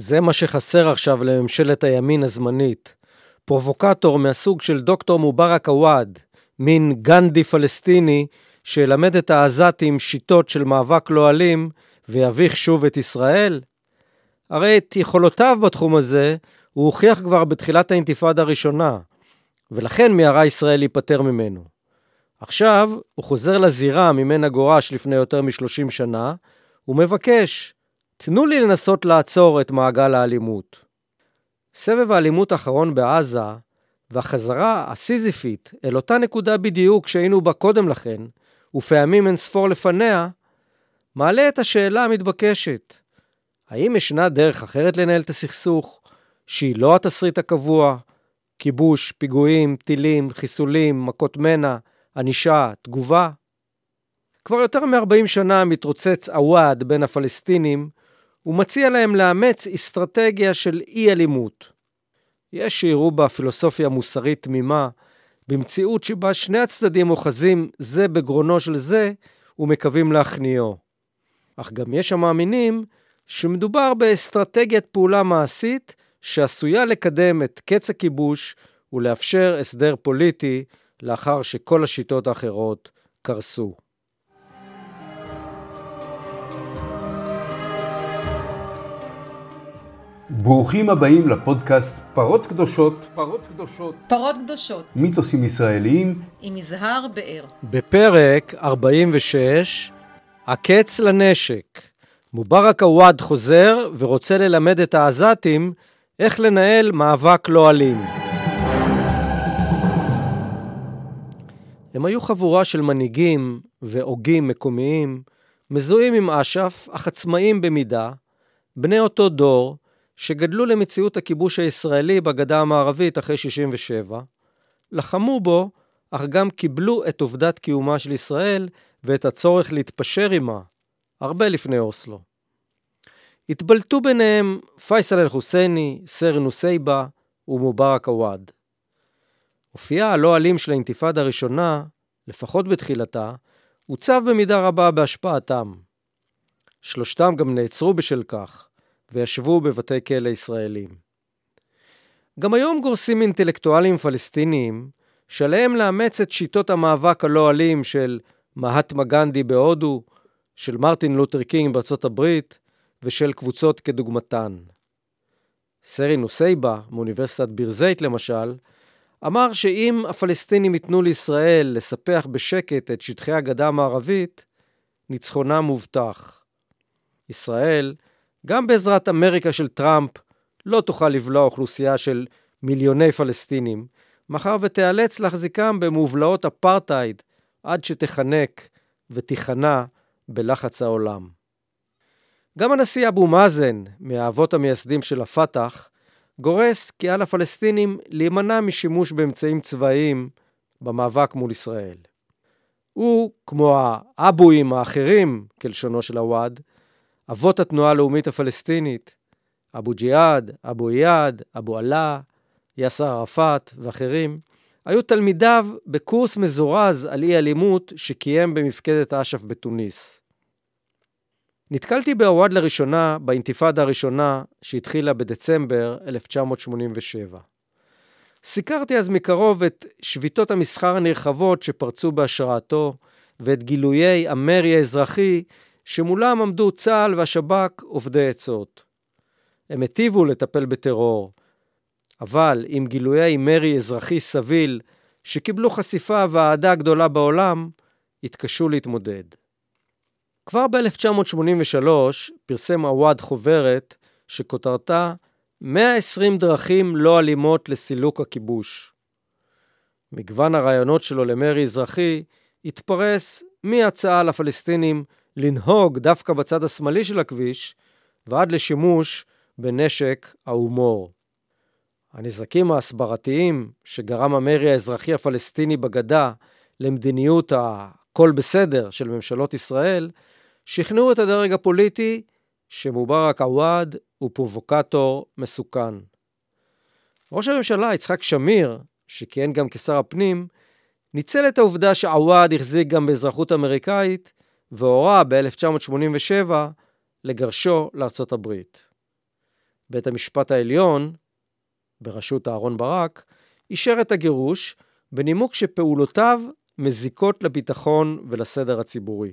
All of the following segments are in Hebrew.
זה מה שחסר עכשיו לממשלת הימין הזמנית. פרובוקטור מהסוג של דוקטור מובארק עוואד, מין גנדי פלסטיני, שילמד את העזתים שיטות של מאבק לא אלים ויביך שוב את ישראל? הרי את יכולותיו בתחום הזה הוא הוכיח כבר בתחילת האינתיפאדה הראשונה, ולכן מיהרה ישראל להיפטר ממנו. עכשיו הוא חוזר לזירה ממנה גורש לפני יותר מ-30 שנה, ומבקש, תנו לי לנסות לעצור את מעגל האלימות. סבב האלימות האחרון בעזה, והחזרה הסיזיפית אל אותה נקודה בדיוק שהיינו בה קודם לכן, ופעמים אין ספור לפניה, מעלה את השאלה המתבקשת, האם ישנה דרך אחרת לנהל את הסכסוך, שהיא לא התסריט הקבוע, כיבוש, פיגועים, טילים, חיסולים, מכות מנע, ענישה, תגובה? כבר יותר מ-40 שנה מתרוצץ עוואד בין הפלסטינים, ומציע להם לאמץ אסטרטגיה של אי-אלימות. יש שיראו בה פילוסופיה מוסרית תמימה, במציאות שבה שני הצדדים אוחזים זה בגרונו של זה ומקווים להכניעו. אך גם יש המאמינים שמדובר באסטרטגיית פעולה מעשית שעשויה לקדם את קץ הכיבוש ולאפשר הסדר פוליטי לאחר שכל השיטות האחרות קרסו. ברוכים הבאים לפודקאסט פרות קדושות, פרות קדושות, פרות קדושות, מיתוסים ישראליים עם יזהר באר. בפרק 46, הקץ לנשק. מובארק עוואד חוזר ורוצה ללמד את העזתים איך לנהל מאבק לא אלים. הם היו חבורה של מנהיגים והוגים מקומיים, מזוהים עם אש"ף, אך עצמאיים במידה, בני אותו דור, שגדלו למציאות הכיבוש הישראלי בגדה המערבית אחרי 67, לחמו בו, אך גם קיבלו את עובדת קיומה של ישראל ואת הצורך להתפשר עמה, הרבה לפני אוסלו. התבלטו ביניהם פייסל אל-חוסייני, סר נוסייבה ומובארק עוואד. אופייה הלא אלים של האינתיפאדה הראשונה, לפחות בתחילתה, עוצב במידה רבה בהשפעתם. שלושתם גם נעצרו בשל כך, וישבו בבתי כלא ישראלים. גם היום גורסים אינטלקטואלים פלסטיניים שעליהם לאמץ את שיטות המאבק הלא אלים של מהטמה גנדי בהודו, של מרטין לותר קינג בארצות הברית ושל קבוצות כדוגמתן. סרי נוסייבה, מאוניברסיטת ביר זית למשל, אמר שאם הפלסטינים ייתנו לישראל לספח בשקט את שטחי הגדה המערבית, ניצחונם מובטח. ישראל, גם בעזרת אמריקה של טראמפ, לא תוכל לבלוע אוכלוסייה של מיליוני פלסטינים, מאחר ותיאלץ להחזיקם במובלעות אפרטהייד עד שתחנק ותיכנע בלחץ העולם. גם הנשיא אבו מאזן, מהאבות המייסדים של הפת"ח, גורס כי על הפלסטינים להימנע משימוש באמצעים צבאיים במאבק מול ישראל. הוא, כמו האבואים האחרים, כלשונו של הוואד, אבות התנועה הלאומית הפלסטינית, אבו ג'יהאד, אבו איאד, אבו עלה, יאסר ערפאת ואחרים, היו תלמידיו בקורס מזורז על אי אלימות שקיים במפקדת אש"ף בתוניס. נתקלתי בעווד לראשונה באינתיפאדה הראשונה שהתחילה בדצמבר 1987. סיקרתי אז מקרוב את שביתות המסחר הנרחבות שפרצו בהשראתו ואת גילויי המרי האזרחי שמולם עמדו צה"ל והשב"כ עובדי עצות. הם היטיבו לטפל בטרור, אבל עם גילויי מרי אזרחי סביל שקיבלו חשיפה ואהדה גדולה בעולם, התקשו להתמודד. כבר ב-1983 פרסם עוואד חוברת שכותרתה 120 דרכים לא אלימות לסילוק הכיבוש. מגוון הרעיונות שלו למרי אזרחי התפרס מהצעה לפלסטינים לנהוג דווקא בצד השמאלי של הכביש, ועד לשימוש בנשק ההומור. הנזקים ההסברתיים שגרם המרי האזרחי הפלסטיני בגדה למדיניות ה"כל בסדר" של ממשלות ישראל, שכנעו את הדרג הפוליטי שמובארק עוואד הוא פרובוקטור מסוכן. ראש הממשלה יצחק שמיר, שכיהן גם כשר הפנים, ניצל את העובדה שעוואד החזיק גם באזרחות אמריקאית, והורה ב-1987 לגרשו לארצות הברית. בית המשפט העליון, בראשות אהרן ברק, אישר את הגירוש בנימוק שפעולותיו מזיקות לביטחון ולסדר הציבורי.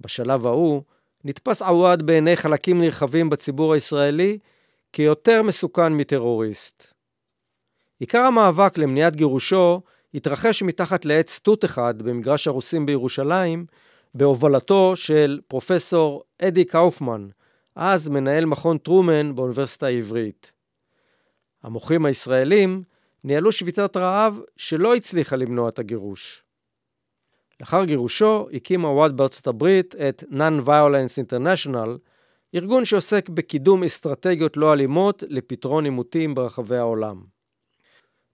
בשלב ההוא נתפס עוואד בעיני חלקים נרחבים בציבור הישראלי כיותר מסוכן מטרוריסט. עיקר המאבק למניעת גירושו התרחש מתחת לעץ תות אחד במגרש הרוסים בירושלים, בהובלתו של פרופסור אדי קאופמן, אז מנהל מכון טרומן באוניברסיטה העברית. המוחים הישראלים ניהלו שביתת רעב שלא הצליחה למנוע את הגירוש. לאחר גירושו הקים הוואד בארצות הברית את Non-Violence International, ארגון שעוסק בקידום אסטרטגיות לא אלימות לפתרון עימותים ברחבי העולם.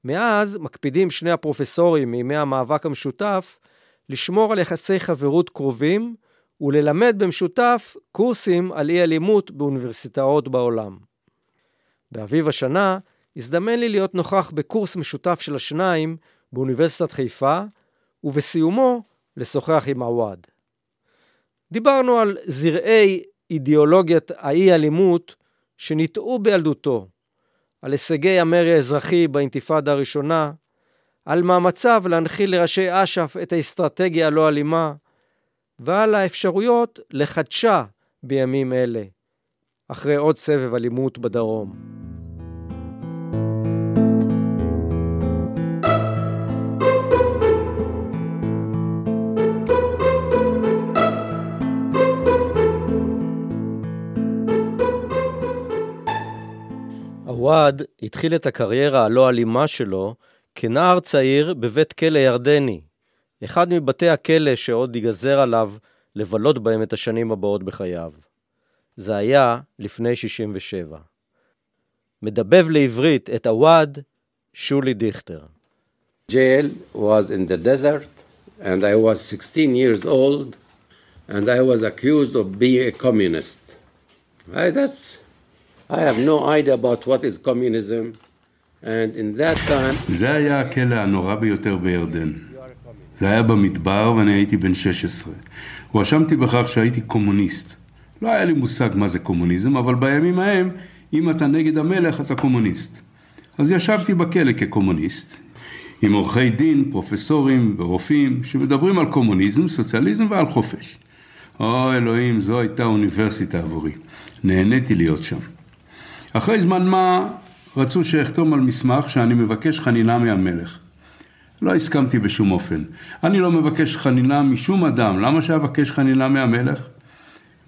מאז מקפידים שני הפרופסורים מימי המאבק המשותף לשמור על יחסי חברות קרובים וללמד במשותף קורסים על אי אלימות באוניברסיטאות בעולם. באביב השנה הזדמן לי להיות נוכח בקורס משותף של השניים באוניברסיטת חיפה, ובסיומו לשוחח עם עוואד. דיברנו על זרעי אידיאולוגיית האי-אלימות שניטעו בילדותו, על הישגי המרי האזרחי באינתיפאדה הראשונה, על מאמציו להנחיל לראשי אש"ף את האסטרטגיה הלא אלימה, ועל האפשרויות לחדשה בימים אלה, אחרי עוד סבב אלימות בדרום. עוואד התחיל את הקריירה הלא אלימה שלו כנער צעיר בבית כלא ירדני, אחד מבתי הכלא שעוד ייגזר עליו לבלות בהם את השנים הבאות בחייו. זה היה לפני 67. מדבב לעברית את עוואד שולי דיכטר. Jail was in the desert and I was 16 years old and I was accused of being a communist. I, that's, I have no idea about what is communism זה היה הכלא הנורא ביותר בירדן. זה היה במדבר ואני הייתי בן 16. הואשמתי בכך שהייתי קומוניסט. לא היה לי מושג מה זה קומוניזם, אבל בימים ההם, אם אתה נגד המלך, אתה קומוניסט. אז ישבתי בכלא כקומוניסט, עם עורכי דין, פרופסורים ורופאים, שמדברים על קומוניזם, סוציאליזם ועל חופש. או אלוהים, זו הייתה אוניברסיטה עבורי. נהניתי להיות שם. אחרי זמן מה רצו שאחתום על מסמך שאני מבקש חנינה מהמלך. לא הסכמתי בשום אופן. אני לא מבקש חנינה משום אדם, למה שאבקש חנינה מהמלך?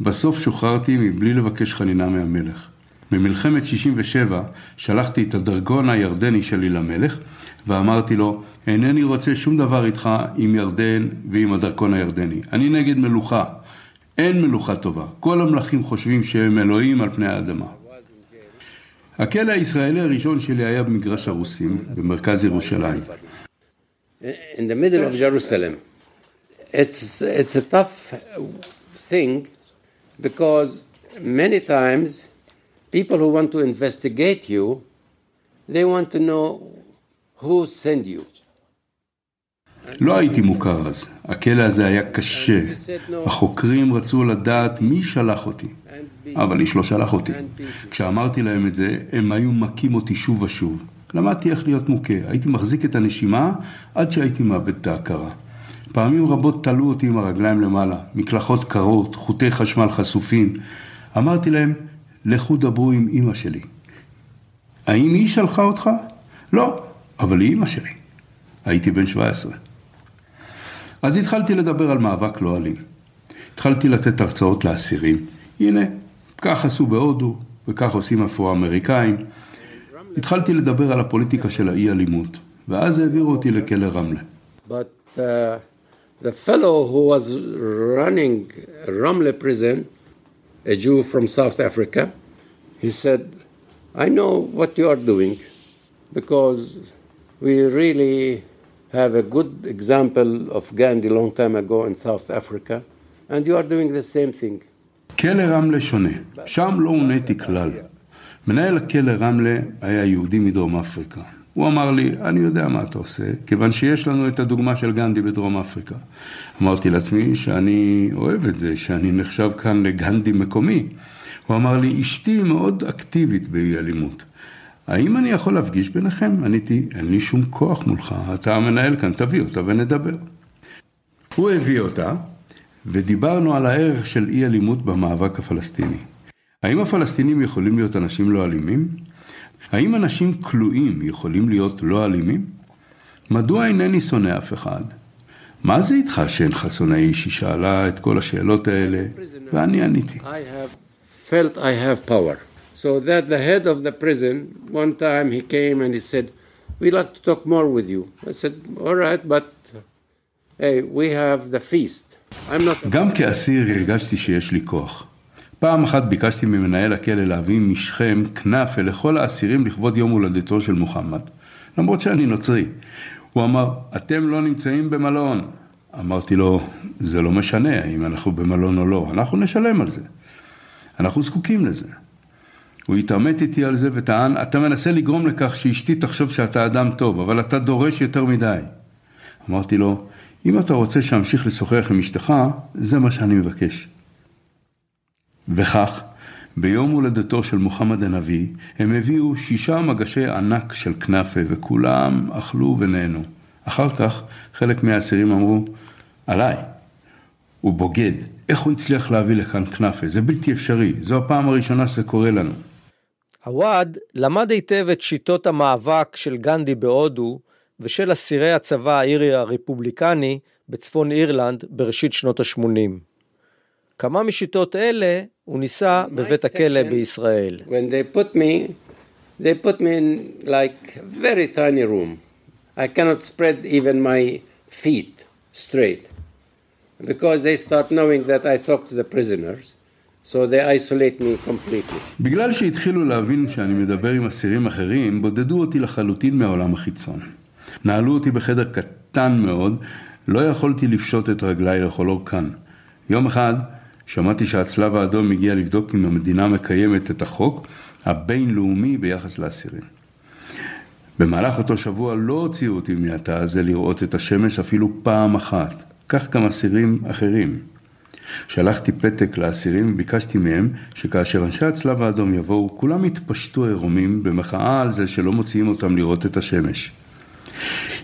בסוף שוחררתי מבלי לבקש חנינה מהמלך. במלחמת 67 שלחתי את הדרגון הירדני שלי למלך ואמרתי לו, אינני רוצה שום דבר איתך עם ירדן ועם הדרכון הירדני. אני נגד מלוכה. אין מלוכה טובה. כל המלכים חושבים שהם אלוהים על פני האדמה. הכלא הישראלי הראשון שלי היה במגרש הרוסים, במרכז ירושלים. in the middle of Jerusalem. It's, it's a tough thing because many times people who want to investigate you, they want to know who sent you. לא הייתי מוכר אז, הכלא הזה היה קשה. החוקרים רצו לדעת מי שלח אותי, אבל איש לא שלח אותי. כשאמרתי להם את זה, הם היו מכים אותי שוב ושוב. למדתי איך להיות מוכה, הייתי מחזיק את הנשימה עד שהייתי מאבד את ההכרה. פעמים רבות תלו אותי עם הרגליים למעלה, מקלחות קרות, חוטי חשמל חשופים. אמרתי להם, לכו דברו עם אימא שלי. האם היא שלחה אותך? לא, אבל היא אימא שלי. הייתי בן 17. אז התחלתי לדבר על מאבק לא אלים. התחלתי לתת הרצאות לאסירים. הנה, כך עשו בהודו, וכך עושים אפרו-אמריקאים. התחלתי לדבר על הפוליטיקה של האי-אלימות, ואז העבירו אותי לכלא רמלה. But uh, the fellow who was running Ramle prison, a Jew from South Africa, he said, I know what you are doing because we really have a good example of Gandhi long time ago in South Africa, and you are doing the same thing. כלא רמלה שונה, שם לא הונאתי כלל. מנהל הכלא רמלה היה יהודי מדרום אפריקה. הוא אמר לי, אני יודע מה אתה עושה, כיוון שיש לנו את הדוגמה של גנדי בדרום אפריקה. אמרתי לעצמי שאני אוהב את זה, שאני נחשב כאן לגנדי מקומי. הוא אמר לי, אשתי מאוד אקטיבית באי אלימות. האם אני יכול להפגיש ביניכם? עניתי, אין לי שום כוח מולך, אתה המנהל כאן, תביא אותה ונדבר. הוא הביא אותה, ודיברנו על הערך של אי אלימות במאבק הפלסטיני. האם הפלסטינים יכולים להיות אנשים לא אלימים? האם אנשים כלואים יכולים להיות לא אלימים? מדוע אינני שונא אף אחד? מה זה איתך שאינך שונא איש? היא שאלה את כל השאלות האלה, ואני עניתי. So that the head of the prison, one time he came and he said, We'd like to talk more with you. I said, All right, but hey, we have the feast. גם כאסיר הרגשתי שיש לי כוח. פעם אחת ביקשתי ממנהל הכלא להביא משכם כנאפה לכל האסירים לכבוד יום הולדתו של מוחמד, למרות שאני נוצרי. הוא אמר, אתם לא נמצאים במלון. אמרתי לו, זה לא משנה אם אנחנו במלון או לא, אנחנו נשלם על זה. אנחנו זקוקים לזה. הוא התעמת איתי על זה וטען, אתה מנסה לגרום לכך שאשתי תחשוב שאתה אדם טוב, אבל אתה דורש יותר מדי. אמרתי לו, אם אתה רוצה שאמשיך לשוחח עם אשתך, זה מה שאני מבקש. וכך, ביום הולדתו של מוחמד הנביא, הם הביאו שישה מגשי ענק של כנאפה, וכולם אכלו ונהנו. אחר כך, חלק מהאסירים אמרו, עליי, הוא בוגד, איך הוא הצליח להביא לכאן כנאפה? זה בלתי אפשרי, זו הפעם הראשונה שזה קורה לנו. הוואד למד היטב את שיטות המאבק של גנדי בהודו ושל אסירי הצבא האירי הרפובליקני בצפון אירלנד בראשית שנות ה-80. כמה משיטות אלה הוא ניסה בבית הכלא בישראל. When they put me, they put me in like a very tiny room. I cannot spread even my feet straight because they start knowing that I talk to the prisoners. So they isolate me completely. בגלל שהתחילו להבין שאני מדבר עם אסירים אחרים, בודדו אותי לחלוטין מהעולם החיצון. נעלו אותי בחדר קטן מאוד, לא יכולתי לפשוט את רגליי לכל אורכן. יום אחד שמעתי שהצלב האדום הגיע לבדוק אם המדינה מקיימת את החוק הבינלאומי ביחס לאסירים. במהלך אותו שבוע לא הוציאו אותי מהתא הזה לראות את השמש אפילו פעם אחת. כך גם אסירים אחרים. שלחתי פתק לאסירים וביקשתי מהם שכאשר אנשי הצלב האדום יבואו, כולם יתפשטו עירומים במחאה על זה שלא מוציאים אותם לראות את השמש.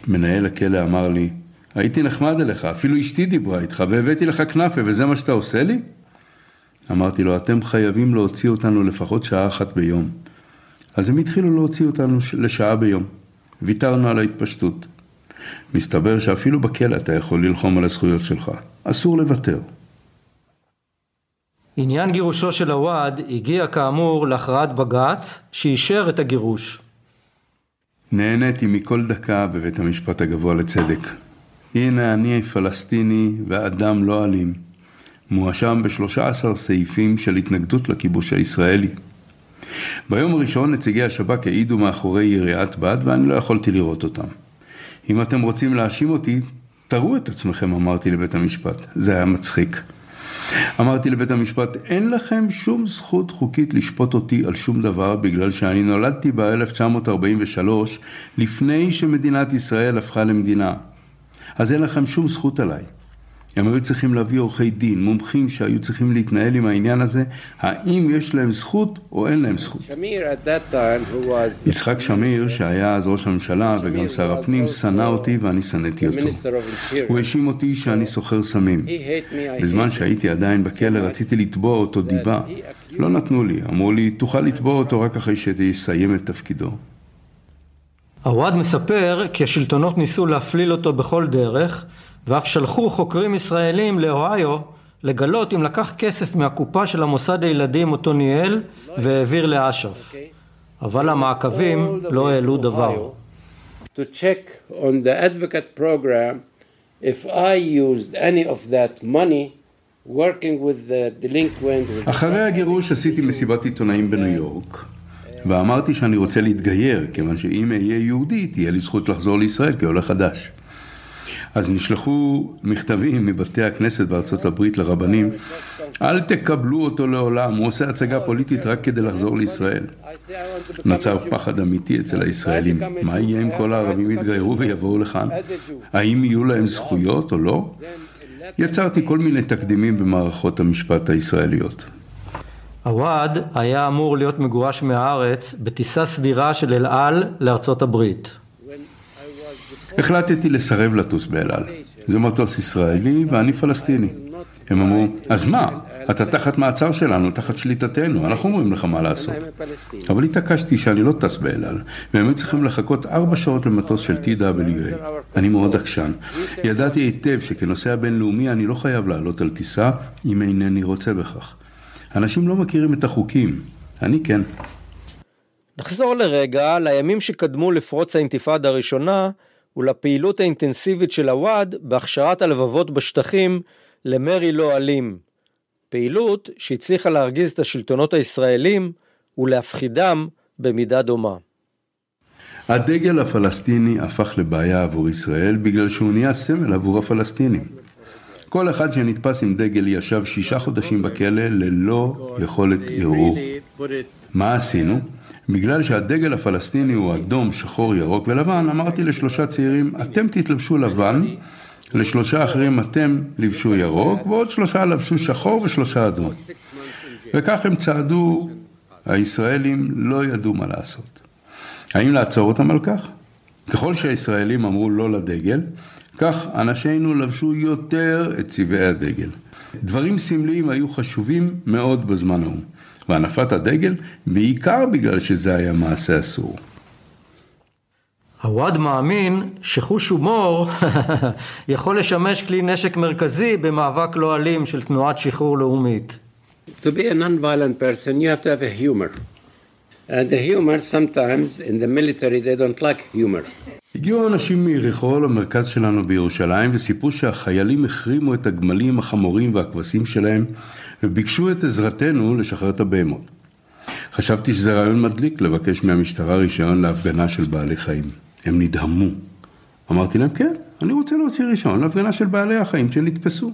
מנהל הכלא אמר לי, הייתי נחמד אליך, אפילו אשתי דיברה איתך והבאתי לך כנאפה וזה מה שאתה עושה לי? אמרתי לו, אתם חייבים להוציא אותנו לפחות שעה אחת ביום. אז הם התחילו להוציא אותנו לשעה ביום. ויתרנו על ההתפשטות. מסתבר שאפילו בכלא אתה יכול ללחום על הזכויות שלך. אסור לוותר. עניין גירושו של הוואד הגיע כאמור להכרעת בג"ץ שאישר את הגירוש. נהניתי מכל דקה בבית המשפט הגבוה לצדק. הנה אני פלסטיני ואדם לא אלים. מואשם ב-13 סעיפים של התנגדות לכיבוש הישראלי. ביום הראשון נציגי השב"כ העידו מאחורי יריעת בד ואני לא יכולתי לראות אותם. אם אתם רוצים להאשים אותי, תראו את עצמכם, אמרתי לבית המשפט. זה היה מצחיק. אמרתי לבית המשפט, אין לכם שום זכות חוקית לשפוט אותי על שום דבר בגלל שאני נולדתי ב-1943 לפני שמדינת ישראל הפכה למדינה. אז אין לכם שום זכות עליי. הם היו צריכים להביא עורכי דין, מומחים שהיו צריכים להתנהל עם העניין הזה, האם יש להם זכות או אין להם זכות. יצחק שמיר, שהיה אז ראש הממשלה וגם שר הפנים, שנא אותי ואני שנאתי אותו. הוא האשים אותי שאני סוחר סמים. בזמן שהייתי עדיין בכלא רציתי לתבוע אותו דיבה. לא נתנו לי, אמרו לי, תוכל לתבוע אותו רק אחרי שיסיים את תפקידו. עווד מספר כי השלטונות ניסו להפליל אותו בכל דרך, ואף שלחו חוקרים ישראלים לאוהיו לגלות אם לקח כסף מהקופה של המוסד הילדים אותו ניהל והעביר לאש"ף. אבל המעקבים לא העלו דבר. To check on the advocate program if I used any of that money working with the delinquent. אחרי הגירוש עשיתי מסיבת עיתונאים בניו יורק. ואמרתי שאני רוצה להתגייר, כיוון שאם אהיה יהודי, תהיה לי זכות לחזור לישראל כעולה חדש. אז נשלחו מכתבים מבתי הכנסת בארצות הברית לרבנים, אל תקבלו אותו לעולם, הוא עושה הצגה פוליטית רק כדי לחזור לישראל. נוצר פחד אמיתי אצל הישראלים, מה יהיה אם כל הערבים יתגיירו ויבואו לכאן? האם יהיו להם זכויות או לא? יצרתי כל מיני תקדימים במערכות המשפט הישראליות. עווד היה אמור להיות מגורש מהארץ בטיסה סדירה של אל על לארצות הברית. החלטתי לסרב לטוס באל על. זה מטוס ישראלי ואני פלסטיני. הם אמרו, אז מה? אתה תחת מעצר שלנו, תחת שליטתנו, אנחנו אומרים לך מה לעשות. אבל התעקשתי שאני לא טס באל על, והם היו צריכים לחכות ארבע שעות למטוס של TWA. אני מאוד עקשן. ידעתי היטב שכנוסע בינלאומי אני לא חייב לעלות על טיסה אם אינני רוצה בכך. אנשים לא מכירים את החוקים, אני כן. נחזור לרגע לימים שקדמו לפרוץ האינתיפאדה הראשונה ולפעילות האינטנסיבית של הוואד בהכשרת הלבבות בשטחים למרי לא אלים. פעילות שהצליחה להרגיז את השלטונות הישראלים ולהפחידם במידה דומה. הדגל הפלסטיני הפך לבעיה עבור ישראל בגלל שהוא נהיה סמל עבור הפלסטינים. כל אחד שנתפס עם דגל ישב שישה חודשים בכלא ללא יכולת ערעור. מה עשינו? בגלל שהדגל הפלסטיני הוא אדום, שחור, ירוק ולבן, אמרתי לשלושה צעירים, אתם תתלבשו לבן, לשלושה אחרים אתם לבשו ירוק, ועוד שלושה לבשו שחור ושלושה אדום. וכך הם צעדו, הישראלים לא ידעו מה לעשות. האם לעצור אותם על כך? ככל שהישראלים אמרו לא לדגל, כך אנשינו לבשו יותר את צבעי הדגל. דברים סמליים היו חשובים מאוד בזמן ההוא, והנפת הדגל בעיקר בגלל שזה היה מעשה אסור. עווד מאמין שחוש הומור יכול לשמש כלי נשק מרכזי במאבק לא אלים של תנועת שחרור לאומית. To be a non-violent person, you have to have a humor. And the humor, sometimes in the military, they don't like humor. הגיעו אנשים מיריחו למרכז שלנו בירושלים וסיפרו שהחיילים החרימו את הגמלים, החמורים והכבשים שלהם וביקשו את עזרתנו לשחרר את הבהמות. חשבתי שזה רעיון מדליק לבקש מהמשטרה רישיון להפגנה של בעלי חיים. הם נדהמו. אמרתי להם, כן, אני רוצה להוציא רישיון להפגנה של בעלי החיים שנתפסו.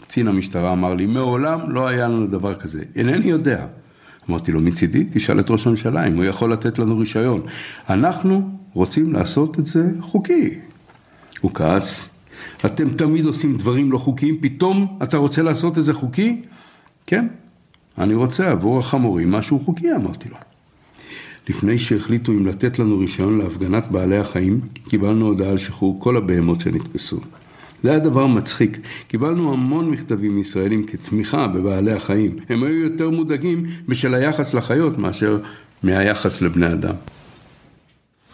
קצין המשטרה אמר לי, מעולם לא היה לנו דבר כזה, אינני יודע. אמרתי לו, מצידי, תשאל את ראש הממשלה אם הוא יכול לתת לנו רישיון. אנחנו רוצים לעשות את זה חוקי. הוא כעס, אתם תמיד עושים דברים לא חוקיים, פתאום אתה רוצה לעשות את זה חוקי? כן, אני רוצה עבור החמורים משהו חוקי, אמרתי לו. לפני שהחליטו אם לתת לנו רישיון להפגנת בעלי החיים, קיבלנו הודעה על שחרור כל הבהמות שנתפסו. זה היה דבר מצחיק. קיבלנו המון מכתבים ישראלים כתמיכה בבעלי החיים. הם היו יותר מודאגים בשל היחס לחיות מאשר מהיחס לבני אדם.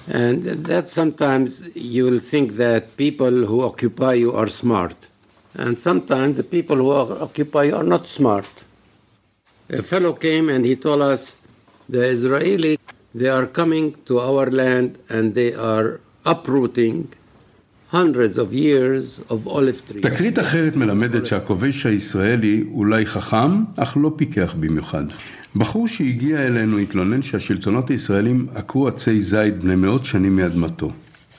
And that sometimes you will think that people who occupy you are smart. And sometimes the people who occupy you are not smart. A fellow came and he told us the Israeli, they are coming to our land and they are uprooting hundreds of years of olive trees. תקרית אחרת מלמדת שהכובש הישראלי אולי חכם, אך לא פיקח במיוחד. בחור שהגיע אלינו התלונן שהשלטונות הישראלים עקרו עצי זית בני מאות שנים מאדמתו.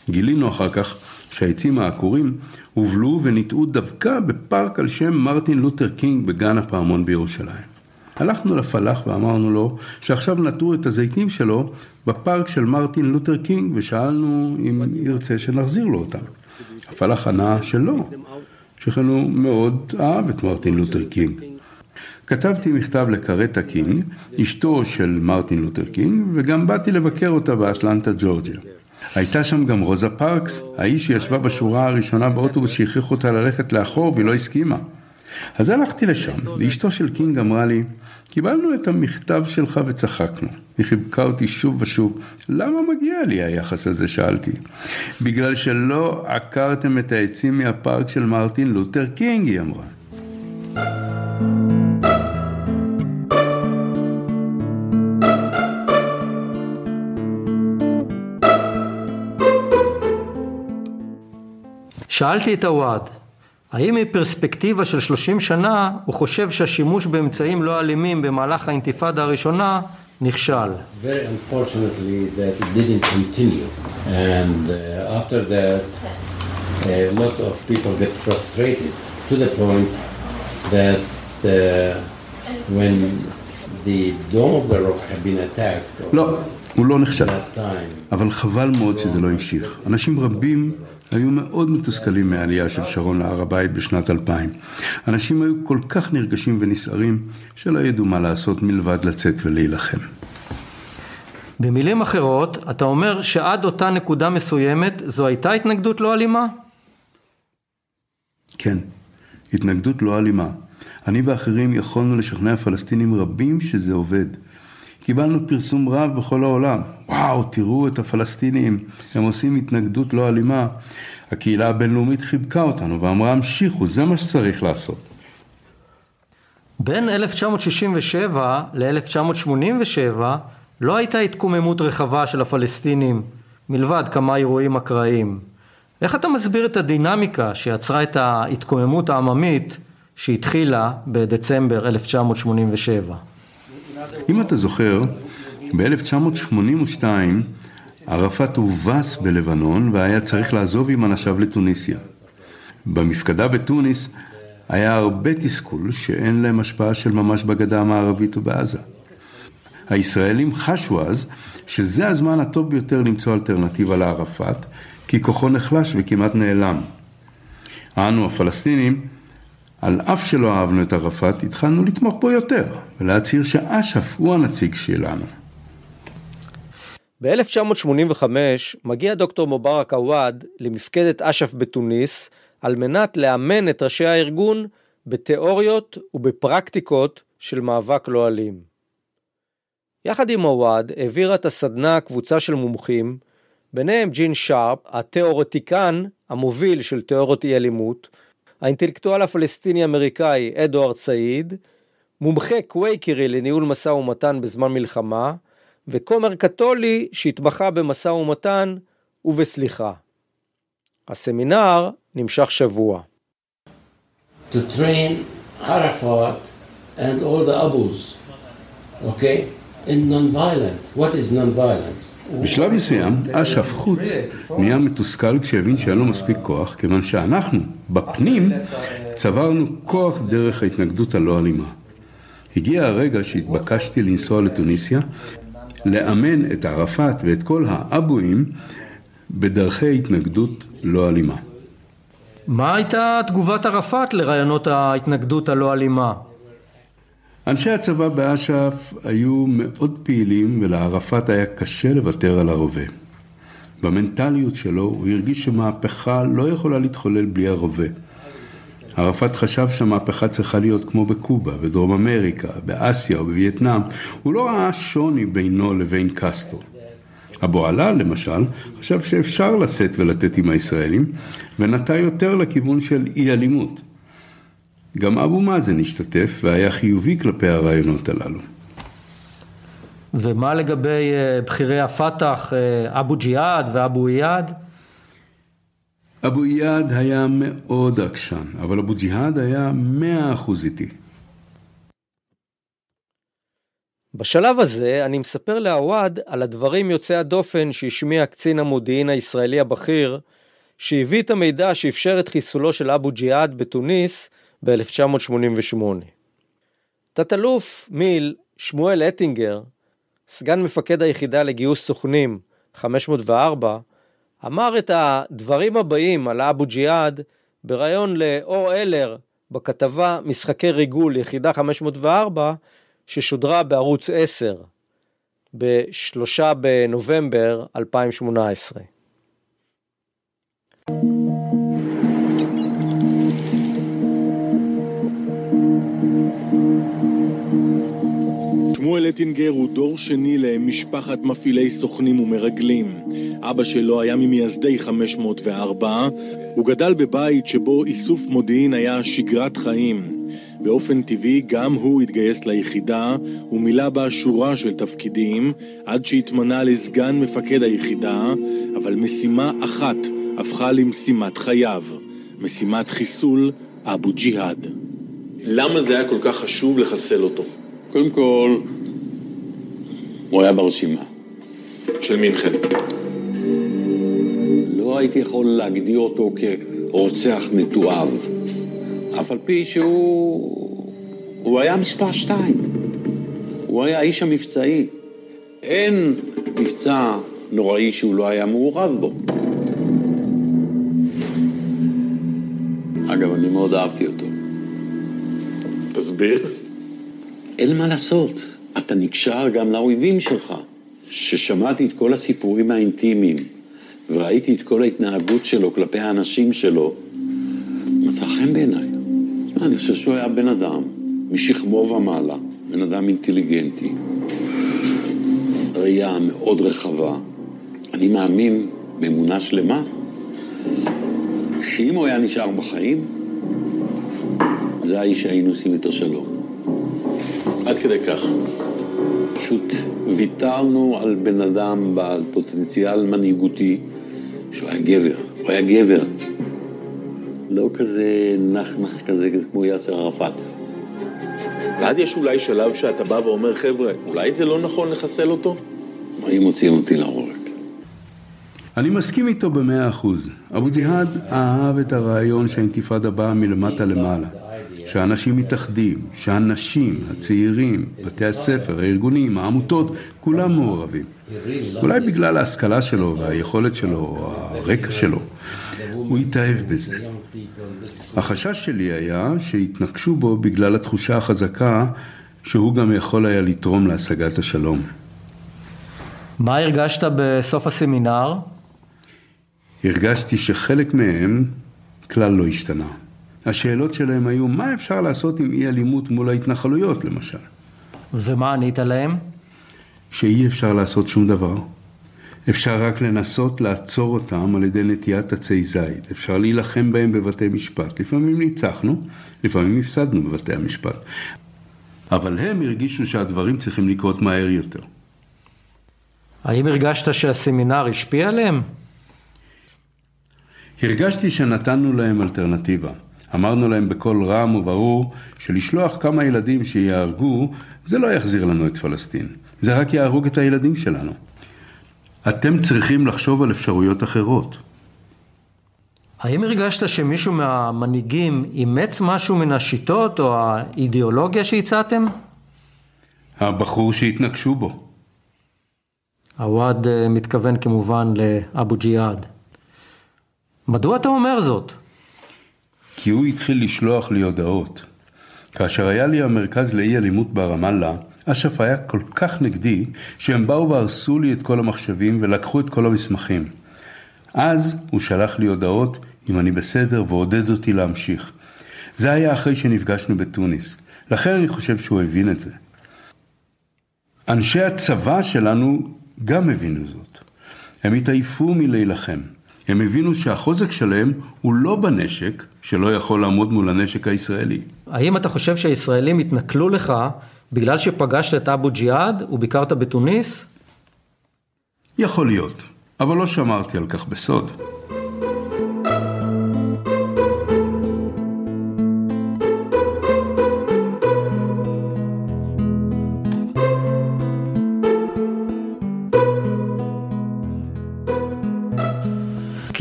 גילינו אחר כך שהעצים העקורים הובלו וניטעו דווקא בפארק על שם מרטין לותר קינג בגן הפעמון בירושלים. הלכנו לפלאח ואמרנו לו שעכשיו נטעו את הזיתים שלו בפארק של מרטין לותר קינג ושאלנו אם ירצה שנחזיר לו אותם. הפלאח ענה שלא, שכן הוא מאוד אהב את מרטין לותר קינג. כתבתי מכתב לקורטה קינג, אשתו של מרטין לותר קינג, וגם באתי לבקר אותה באטלנטה, ג'ורג'יה. הייתה שם גם רוזה פארקס, האישה שישבה בשורה הראשונה באוטובוס שהכריחו אותה ללכת לאחור והיא לא הסכימה. אז הלכתי לשם, ואשתו של קינג אמרה לי, קיבלנו את המכתב שלך וצחקנו. היא חיבקה אותי שוב ושוב, למה מגיע לי היחס הזה? שאלתי. בגלל שלא עקרתם את העצים מהפארק של מרטין לותר קינג, היא אמרה. שאלתי את הוואד, האם מפרספקטיבה של 30 שנה הוא חושב שהשימוש באמצעים לא אלימים במהלך האינתיפאדה הראשונה נכשל? Very unfortunately that it didn't continue and uh, after that a lot of people get frustrated to the point that uh, when the dome of the rock had been attacked לא, הוא לא נכשל. that time אבל חבל מאוד שזה לא המשיך. אנשים רבים היו מאוד מתוסכלים מהעלייה של שרון להר הבית בשנת 2000. אנשים היו כל כך נרגשים ונסערים, שלא ידעו מה לעשות מלבד לצאת ולהילחם. במילים אחרות, אתה אומר שעד אותה נקודה מסוימת זו הייתה התנגדות לא אלימה? כן, התנגדות לא אלימה. אני ואחרים יכולנו לשכנע פלסטינים רבים שזה עובד. קיבלנו פרסום רב בכל העולם. וואו, תראו את הפלסטינים, הם עושים התנגדות לא אלימה. הקהילה הבינלאומית חיבקה אותנו ואמרה, המשיכו, זה מה שצריך לעשות. בין 1967 ל-1987 לא הייתה התקוממות רחבה של הפלסטינים, מלבד כמה אירועים אקראיים. איך אתה מסביר את הדינמיקה שיצרה את ההתקוממות העממית שהתחילה בדצמבר 1987? אם אתה זוכר, ב-1982 ערפאת הובס בלבנון והיה צריך לעזוב עם אנשיו לתוניסיה. במפקדה בתוניס היה הרבה תסכול שאין להם השפעה של ממש בגדה המערבית ובעזה. הישראלים חשו אז שזה הזמן הטוב ביותר למצוא אלטרנטיבה לערפאת, כי כוחו נחלש וכמעט נעלם. אנו הפלסטינים על אף שלא אהבנו את ערפאת, התחלנו לתמוך בו יותר, ולהצהיר שאש"ף הוא הנציג שלנו. ב-1985 מגיע דוקטור מובארק עוואד למפקדת אש"ף בתוניס על מנת לאמן את ראשי הארגון בתיאוריות ובפרקטיקות של מאבק לא אלים. יחד עם עוואד העבירה את הסדנה קבוצה של מומחים, ביניהם ג'ין שרפ, התיאורטיקן המוביל של תיאוריות אי אלימות, האינטלקטואל הפלסטיני-אמריקאי אדוארד סעיד, מומחה קווייקרי לניהול משא ומתן בזמן מלחמה, וכומר קתולי שהתמחה במשא ומתן ובסליחה. הסמינר נמשך שבוע. To train Arafat and all the Abus, okay, in non-violent. What is non-violence? בשלב מסוים, אש"ף חוץ נהיה מתוסכל כשהבין שאין לו מספיק כוח, כיוון שאנחנו, בפנים, צברנו כוח דרך ההתנגדות הלא אלימה. הגיע הרגע שהתבקשתי לנסוע לתוניסיה, לאמן את ערפאת ואת כל האבואים בדרכי התנגדות לא אלימה. מה הייתה תגובת ערפאת לרעיונות ההתנגדות הלא אלימה? אנשי הצבא באש"ף היו מאוד פעילים ולערפאת היה קשה לוותר על הרובה. במנטליות שלו הוא הרגיש שמהפכה לא יכולה להתחולל בלי הרובה. ערפאת חשב שהמהפכה צריכה להיות כמו בקובה, בדרום אמריקה, באסיה או בווייטנאם. הוא לא ראה שוני בינו לבין קסטרו. אבו עלה, למשל, חשב שאפשר לשאת ולתת עם הישראלים, ונטה יותר לכיוון של אי אלימות. גם אבו מאזן השתתף והיה חיובי כלפי הרעיונות הללו. ומה לגבי אה, בכירי הפת"ח, אה, אבו ג'יהאד ואבו איאד? אבו איאד היה מאוד עקשן, אבל אבו ג'יהאד היה מאה אחוז איתי. בשלב הזה אני מספר לעווד על הדברים יוצאי הדופן שהשמיע קצין המודיעין הישראלי הבכיר, שהביא את המידע שאפשר את חיסולו של אבו ג'יהאד בתוניס ב-1988. תת-אלוף מיל שמואל אטינגר, סגן מפקד היחידה לגיוס סוכנים 504, אמר את הדברים הבאים על אבו ג'יהאד בריאיון לאור אלר בכתבה משחקי ריגול יחידה 504 ששודרה בערוץ 10 ב-3 בנובמבר 2018. שמואל אטינגר הוא דור שני למשפחת מפעילי סוכנים ומרגלים. אבא שלו היה ממייסדי 504, הוא גדל בבית שבו איסוף מודיעין היה שגרת חיים. באופן טבעי גם הוא התגייס ליחידה ומילא בה שורה של תפקידים עד שהתמנה לסגן מפקד היחידה, אבל משימה אחת הפכה למשימת חייו, משימת חיסול אבו ג'יהאד. למה זה היה כל כך חשוב לחסל אותו? קודם כל, הוא היה ברשימה. של מינכן. לא הייתי יכול להגדיר אותו כרוצח מתועב, אף על פי שהוא... הוא היה מספר שתיים. הוא היה האיש המבצעי. אין מבצע נוראי שהוא לא היה מעורב בו. אגב, אני מאוד אהבתי אותו. תסביר. אין מה לעשות, אתה נקשר גם לאויבים שלך. ששמעתי את כל הסיפורים האינטימיים וראיתי את כל ההתנהגות שלו כלפי האנשים שלו, מצא חן בעיניי. אני חושב שהוא היה בן אדם משכמו ומעלה, בן אדם אינטליגנטי, ראייה מאוד רחבה. אני מאמין באמונה שלמה שאם הוא היה נשאר בחיים, זה האיש שהיינו עושים איתו שלום. עד כדי כך. פשוט ויתרנו על בן אדם בעל פוטנציאל מנהיגותי שהוא היה גבר, הוא היה גבר. לא כזה נחנח כזה כמו יאסר ערפאת. ועד יש אולי שלב שאתה בא ואומר, חבר'ה, אולי זה לא נכון לחסל אותו? היו מוציאים אותי להורג. אני מסכים איתו במאה אחוז. אבו ג'יהאד אהב את הרעיון שהאינתיפאדה באה מלמטה למעלה. שאנשים מתאחדים, שהאנשים, הצעירים, בתי הספר, הארגונים, העמותות, כולם מעורבים. אולי בגלל ההשכלה שלו והיכולת שלו, או הרקע שלו, הוא התאהב בזה. החשש שלי היה שיתנקשו בו בגלל התחושה החזקה שהוא גם יכול היה לתרום להשגת השלום. מה הרגשת בסוף הסמינר? הרגשתי שחלק מהם כלל לא השתנה. השאלות שלהם היו, מה אפשר לעשות עם אי אלימות מול ההתנחלויות, למשל? ומה ענית להם? שאי אפשר לעשות שום דבר. אפשר רק לנסות לעצור אותם על ידי נטיית עצי זית. אפשר להילחם בהם בבתי משפט. לפעמים ניצחנו, לפעמים הפסדנו בבתי המשפט. אבל הם הרגישו שהדברים צריכים לקרות מהר יותר. האם הרגשת שהסמינר השפיע עליהם? הרגשתי שנתנו להם אלטרנטיבה. אמרנו להם בקול רם וברור שלשלוח כמה ילדים שיהרגו, זה לא יחזיר לנו את פלסטין. זה רק יהרוג את הילדים שלנו. אתם צריכים לחשוב על אפשרויות אחרות. האם הרגשת שמישהו מהמנהיגים אימץ משהו מן השיטות או האידיאולוגיה שהצעתם? הבחור שהתנגשו בו. עווד אה, מתכוון כמובן לאבו ג'יהאד. מדוע אתה אומר זאת? כי הוא התחיל לשלוח לי הודעות. כאשר היה לי המרכז לאי אלימות ברמאללה, אש"ף היה כל כך נגדי, שהם באו והרסו לי את כל המחשבים ולקחו את כל המסמכים. אז הוא שלח לי הודעות אם אני בסדר ועודד אותי להמשיך. זה היה אחרי שנפגשנו בתוניס. לכן אני חושב שהוא הבין את זה. אנשי הצבא שלנו גם הבינו זאת. הם התעייפו מלהילחם. הם הבינו שהחוזק שלהם הוא לא בנשק, שלא יכול לעמוד מול הנשק הישראלי. האם אתה חושב שהישראלים התנכלו לך בגלל שפגשת את אבו ג'יהאד וביקרת בתוניס? יכול להיות, אבל לא שמרתי על כך בסוד.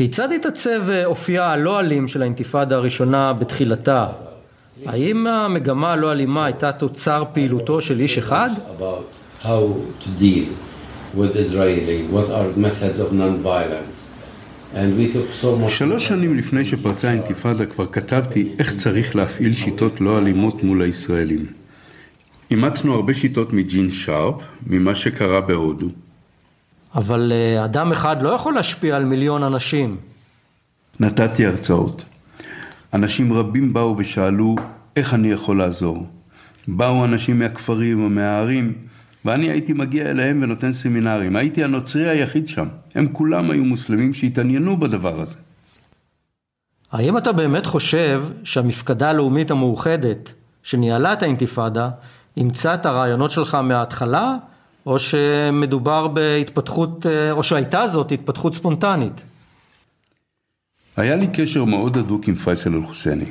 כיצד התעצב אופייה הלא אלים של האינתיפאדה הראשונה בתחילתה? האם המגמה הלא אלימה הייתה תוצר פעילותו של איש אחד? שלוש שנים לפני שפרצה האינתיפאדה כבר כתבתי איך צריך להפעיל שיטות לא אלימות מול הישראלים. אימצנו הרבה שיטות מג'ין שרפ, ממה שקרה בהודו. אבל אה, אדם אחד לא יכול להשפיע על מיליון אנשים. נתתי הרצאות. אנשים רבים באו ושאלו איך אני יכול לעזור. באו אנשים מהכפרים ומהערים, ואני הייתי מגיע אליהם ונותן סמינרים. הייתי הנוצרי היחיד שם. הם כולם היו מוסלמים שהתעניינו בדבר הזה. האם אתה באמת חושב שהמפקדה הלאומית המאוחדת שניהלה את האינתיפאדה אימצה את הרעיונות שלך מההתחלה, או שמדובר בהתפתחות, אה, או שהייתה זאת התפתחות ספונטנית? היה לי קשר מאוד הדוק עם פייסל אל-חוסייני.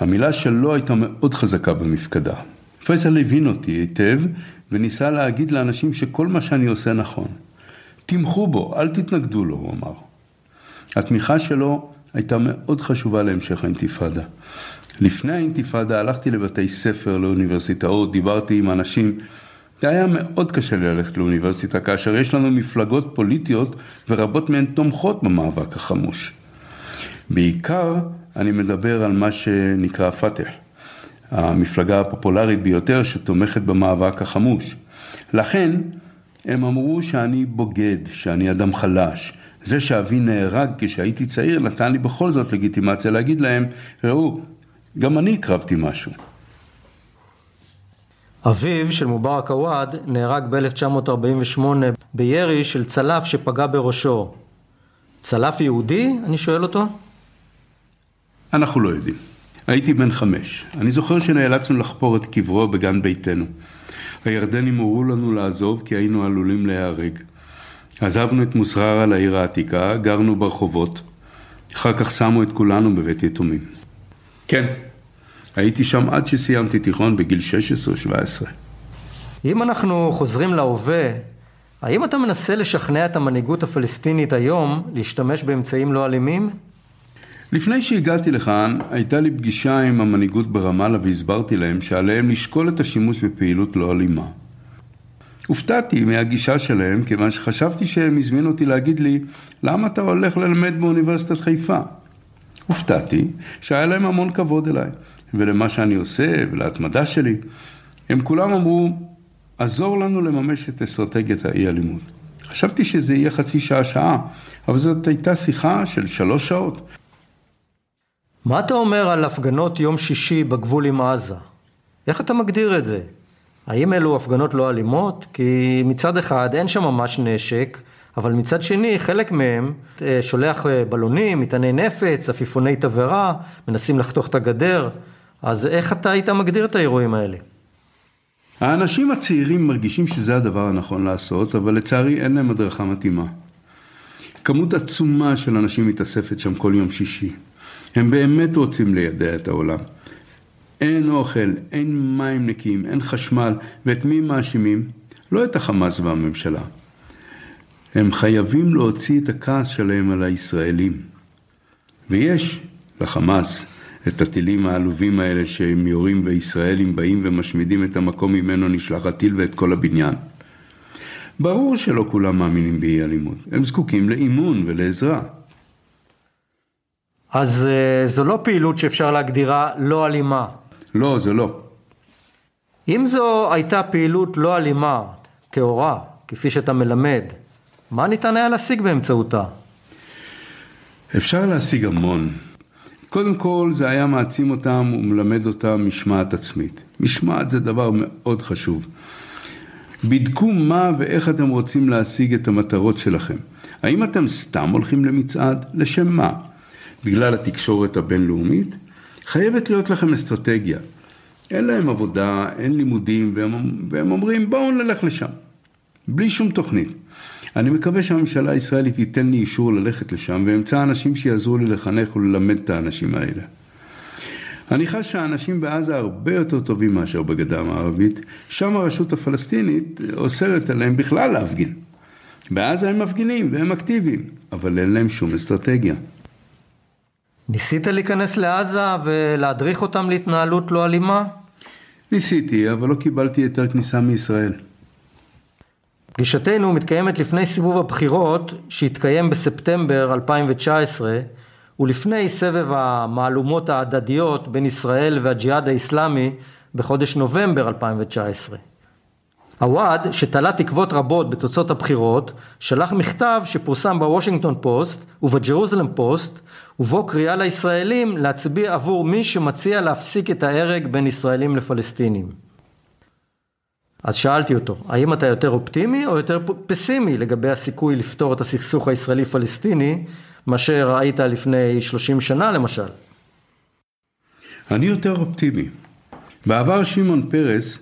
המילה שלו הייתה מאוד חזקה במפקדה. פייסל הבין אותי היטב וניסה להגיד לאנשים שכל מה שאני עושה נכון. תמכו בו, אל תתנגדו לו, הוא אמר. התמיכה שלו הייתה מאוד חשובה להמשך האינתיפאדה. לפני האינתיפאדה הלכתי לבתי ספר, לאוניברסיטאות, דיברתי עם אנשים. זה היה מאוד קשה ללכת לאוניברסיטה כאשר יש לנו מפלגות פוליטיות ורבות מהן תומכות במאבק החמוש. בעיקר אני מדבר על מה שנקרא פת"ח, המפלגה הפופולרית ביותר שתומכת במאבק החמוש. לכן, הם אמרו שאני בוגד, שאני אדם חלש. זה שאבי נהרג כשהייתי צעיר נתן לי בכל זאת לגיטימציה להגיד להם, ראו, גם אני הקרבתי משהו. אביו של מובארק עוואד נהרג ב-1948 בירי של צלף שפגע בראשו. צלף יהודי? אני שואל אותו. אנחנו לא יודעים. הייתי בן חמש. אני זוכר שנאלצנו לחפור את קברו בגן ביתנו. הירדנים הורו לנו לעזוב כי היינו עלולים להיהרג. עזבנו את מוסררה לעיר העתיקה, גרנו ברחובות. אחר כך שמו את כולנו בבית יתומים. כן, הייתי שם עד שסיימתי תיכון בגיל 16-17. אם אנחנו חוזרים להווה, האם אתה מנסה לשכנע את המנהיגות הפלסטינית היום להשתמש באמצעים לא אלימים? לפני שהגעתי לכאן, הייתה לי פגישה עם המנהיגות ברמאללה והסברתי להם שעליהם לשקול את השימוש בפעילות לא אלימה. הופתעתי מהגישה שלהם, כיוון שחשבתי שהם הזמינו אותי להגיד לי, למה אתה הולך ללמד באוניברסיטת חיפה? הופתעתי שהיה להם המון כבוד אליי, ולמה שאני עושה ולהתמדה שלי. הם כולם אמרו, עזור לנו לממש את אסטרטגיית האי-אלימות. חשבתי שזה יהיה חצי שעה-שעה, אבל זאת הייתה שיחה של שלוש שעות. מה אתה אומר על הפגנות יום שישי בגבול עם עזה? איך אתה מגדיר את זה? האם אלו הפגנות לא אלימות? כי מצד אחד אין שם ממש נשק, אבל מצד שני חלק מהם אה, שולח אה, בלונים, מטעני נפץ, עפיפוני תבערה, מנסים לחתוך את הגדר, אז איך אתה היית מגדיר את האירועים האלה? האנשים הצעירים מרגישים שזה הדבר הנכון לעשות, אבל לצערי אין להם הדרכה מתאימה. כמות עצומה של אנשים מתאספת שם כל יום שישי. הם באמת רוצים לידע את העולם. אין אוכל, אין מים נקיים, אין חשמל, ואת מי מאשימים? לא את החמאס והממשלה. הם חייבים להוציא את הכעס שלהם על הישראלים. ויש לחמאס את הטילים העלובים האלה שהם יורים וישראלים באים ומשמידים את המקום ממנו נשלח הטיל ואת כל הבניין. ברור שלא כולם מאמינים באי אלימות, הם זקוקים לאימון ולעזרה. אז uh, זו לא פעילות שאפשר להגדירה לא אלימה. לא, זה לא. אם זו הייתה פעילות לא אלימה, טהורה, כפי שאתה מלמד, מה ניתן היה להשיג באמצעותה? אפשר להשיג המון. קודם כל זה היה מעצים אותם ומלמד אותם משמעת עצמית. משמעת זה דבר מאוד חשוב. בדקו מה ואיך אתם רוצים להשיג את המטרות שלכם. האם אתם סתם הולכים למצעד? לשם מה? בגלל התקשורת הבינלאומית? חייבת להיות לכם אסטרטגיה. אין להם עבודה, אין לימודים, והם, והם אומרים בואו נלך לשם. בלי שום תוכנית. אני מקווה שהממשלה הישראלית תיתן לי אישור ללכת לשם ואמצא אנשים שיעזרו לי לחנך וללמד את האנשים האלה. אני חש שהאנשים בעזה הרבה יותר טובים מאשר בגדה המערבית, שם הרשות הפלסטינית אוסרת עליהם בכלל להפגין. בעזה הם מפגינים והם אקטיביים, אבל אין להם שום אסטרטגיה. ניסית להיכנס לעזה ולהדריך אותם להתנהלות לא אלימה? ניסיתי, אבל לא קיבלתי היתר כניסה מישראל. פגישתנו מתקיימת לפני סיבוב הבחירות שהתקיים בספטמבר 2019 ולפני סבב המהלומות ההדדיות בין ישראל והג'יהאד האיסלאמי בחודש נובמבר 2019. עוואד, שתלה תקוות רבות בתוצאות הבחירות, שלח מכתב שפורסם בוושינגטון פוסט ובג'רוזלם פוסט, ובו קריאה לישראלים להצביע עבור מי שמציע להפסיק את ההרג בין ישראלים לפלסטינים. אז שאלתי אותו, האם אתה יותר אופטימי או יותר פסימי לגבי הסיכוי לפתור את הסכסוך הישראלי-פלסטיני, מאשר היית לפני 30 שנה למשל? אני יותר אופטימי. בעבר שמעון פרס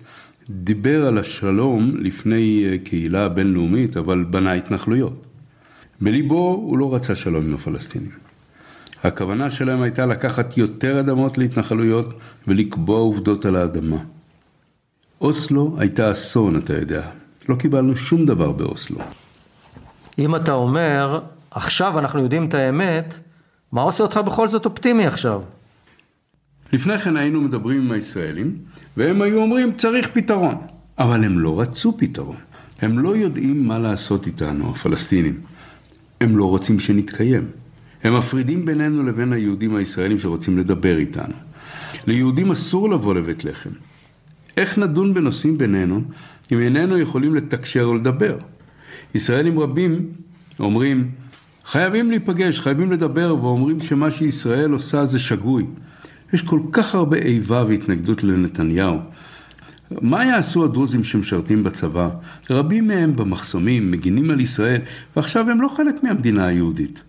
דיבר על השלום לפני אה, קהילה בינלאומית, אבל בנה התנחלויות. בליבו הוא לא רצה שלום עם הפלסטינים. הכוונה שלהם הייתה לקחת יותר אדמות להתנחלויות ולקבוע עובדות על האדמה. אוסלו הייתה אסון, אתה יודע. לא קיבלנו שום דבר באוסלו. אם אתה אומר, עכשיו אנחנו יודעים את האמת, מה עושה אותך בכל זאת אופטימי עכשיו? לפני כן היינו מדברים עם הישראלים, והם היו אומרים צריך פתרון. אבל הם לא רצו פתרון. הם לא יודעים מה לעשות איתנו, הפלסטינים. הם לא רוצים שנתקיים. הם מפרידים בינינו לבין היהודים הישראלים שרוצים לדבר איתנו. ליהודים אסור לבוא לבית לחם. איך נדון בנושאים בינינו אם איננו יכולים לתקשר או לדבר? ישראלים רבים אומרים, חייבים להיפגש, חייבים לדבר, ואומרים שמה שישראל עושה זה שגוי. יש כל כך הרבה איבה והתנגדות לנתניהו. מה יעשו הדרוזים שמשרתים בצבא? רבים מהם במחסומים, מגינים על ישראל, ועכשיו הם לא חלק מהמדינה היהודית.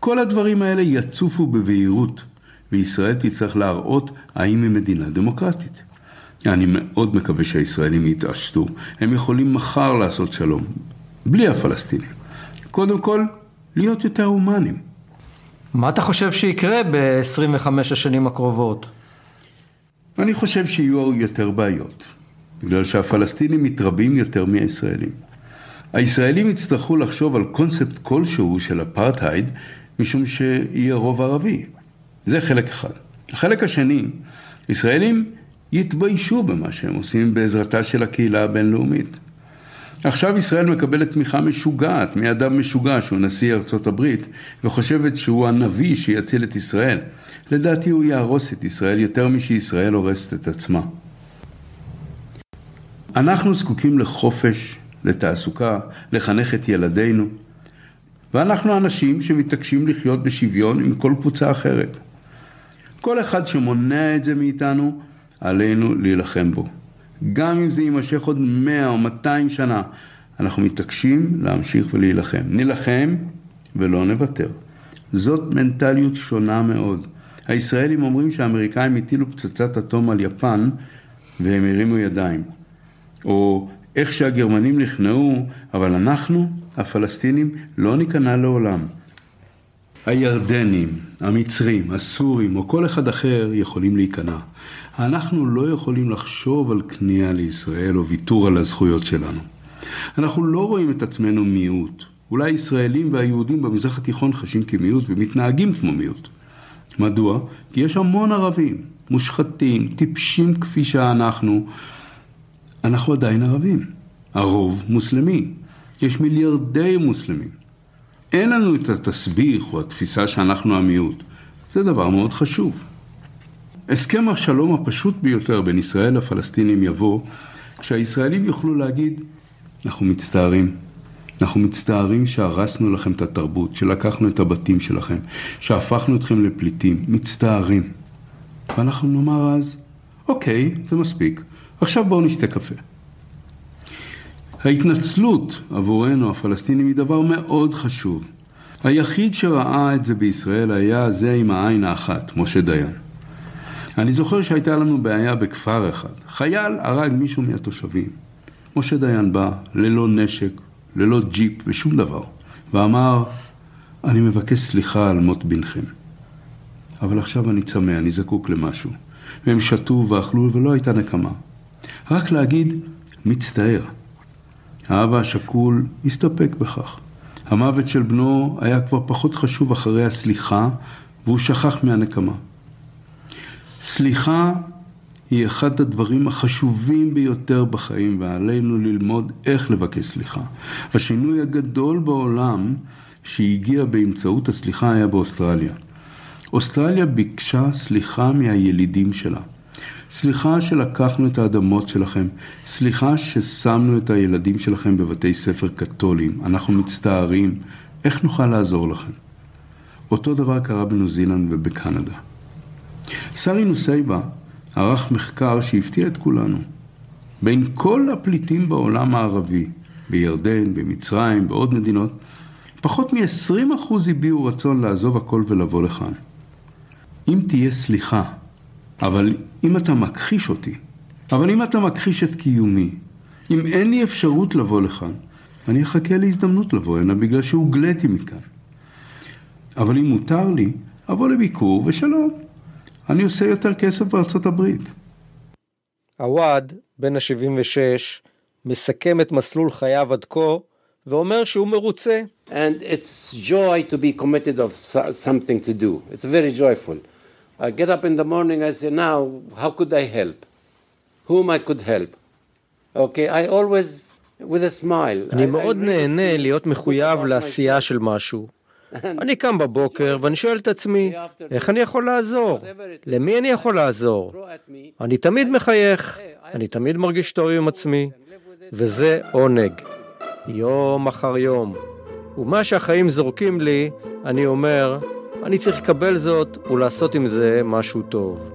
כל הדברים האלה יצופו בבהירות, וישראל תצטרך להראות האם היא מדינה דמוקרטית. אני מאוד מקווה שהישראלים יתעשתו. הם יכולים מחר לעשות שלום, בלי הפלסטינים. קודם כל, להיות יותר הומניים. מה אתה חושב שיקרה ב-25 השנים הקרובות? אני חושב שיהיו יותר בעיות, בגלל שהפלסטינים מתרבים יותר מהישראלים. הישראלים יצטרכו לחשוב על קונספט כלשהו של אפרטהייד, משום שיהיה רוב ערבי. זה חלק אחד. החלק השני, ישראלים יתביישו במה שהם עושים בעזרתה של הקהילה הבינלאומית. עכשיו ישראל מקבלת תמיכה משוגעת מאדם משוגע שהוא נשיא ארצות הברית וחושבת שהוא הנביא שיציל את ישראל. לדעתי הוא יהרוס את ישראל יותר משישראל הורסת את עצמה. אנחנו זקוקים לחופש, לתעסוקה, לחנך את ילדינו, ואנחנו אנשים שמתעקשים לחיות בשוויון עם כל קבוצה אחרת. כל אחד שמונע את זה מאיתנו, עלינו להילחם בו. גם אם זה יימשך עוד מאה או מאתיים שנה, אנחנו מתעקשים להמשיך ולהילחם. נילחם ולא נוותר. זאת מנטליות שונה מאוד. הישראלים אומרים שהאמריקאים הטילו פצצת אטום על יפן והם הרימו ידיים. או איך שהגרמנים נכנעו, אבל אנחנו, הפלסטינים, לא ניכנע לעולם. הירדנים, המצרים, הסורים או כל אחד אחר יכולים להיכנע. אנחנו לא יכולים לחשוב על כניעה לישראל או ויתור על הזכויות שלנו. אנחנו לא רואים את עצמנו מיעוט. אולי הישראלים והיהודים במזרח התיכון חשים כמיעוט ומתנהגים כמו מיעוט. מדוע? כי יש המון ערבים, מושחתים, טיפשים כפי שאנחנו. אנחנו עדיין ערבים. הרוב מוסלמי. יש מיליארדי מוסלמים. אין לנו את התסביך או התפיסה שאנחנו המיעוט. זה דבר מאוד חשוב. הסכם השלום הפשוט ביותר בין ישראל לפלסטינים יבוא כשהישראלים יוכלו להגיד, אנחנו מצטערים. אנחנו מצטערים שהרסנו לכם את התרבות, שלקחנו את הבתים שלכם, שהפכנו אתכם לפליטים. מצטערים. ואנחנו נאמר אז, אוקיי, זה מספיק. עכשיו בואו נשתה קפה. ההתנצלות עבורנו הפלסטינים היא דבר מאוד חשוב. היחיד שראה את זה בישראל היה זה עם העין האחת, משה דיין. אני זוכר שהייתה לנו בעיה בכפר אחד. חייל הרג מישהו מהתושבים. משה דיין בא, ללא נשק, ללא ג'יפ ושום דבר, ואמר, אני מבקש סליחה על מות בנכם. אבל עכשיו אני צמא, אני זקוק למשהו. והם שתו ואכלו ולא הייתה נקמה. רק להגיד, מצטער. האבא השכול הסתפק בכך. המוות של בנו היה כבר פחות חשוב אחרי הסליחה, והוא שכח מהנקמה. סליחה היא אחד הדברים החשובים ביותר בחיים, ועלינו ללמוד איך לבקש סליחה. השינוי הגדול בעולם שהגיע באמצעות הסליחה היה באוסטרליה. אוסטרליה ביקשה סליחה מהילידים שלה. סליחה שלקחנו את האדמות שלכם, סליחה ששמנו את הילדים שלכם בבתי ספר קתוליים, אנחנו מצטערים, איך נוכל לעזור לכם? אותו דבר קרה בניו זילנד ובקנדה. סארי נוסייבה ערך מחקר שהפתיע את כולנו. בין כל הפליטים בעולם הערבי, בירדן, במצרים, בעוד מדינות, פחות מ-20% הביעו רצון לעזוב הכל ולבוא לכאן. אם תהיה סליחה, אבל אם אתה מכחיש אותי, אבל אם אתה מכחיש את קיומי, אם אין לי אפשרות לבוא לכאן, אני אחכה להזדמנות לבוא הנה בגלל שהוגליתי מכאן. אבל אם מותר לי, אבוא לביקור ושלום. אני עושה יותר כסף בארצות הברית. עווד, בן ה-76, מסכם את מסלול חייו עד כה ואומר שהוא מרוצה. And it's joy to be committed of something to do. It's very joyful. I get up in the morning, I say, now, how could I help? Whom I could help? Okay, I always, with a smile. אני מאוד נהנה להיות מחויב לעשייה של משהו. אני קם בבוקר ואני שואל את עצמי, איך אני יכול לעזור? למי אני יכול לעזור? אני תמיד מחייך, אני תמיד מרגיש טוב עם עצמי, וזה עונג. יום אחר יום. ומה שהחיים זורקים לי, אני אומר, אני צריך לקבל זאת ולעשות עם זה משהו טוב.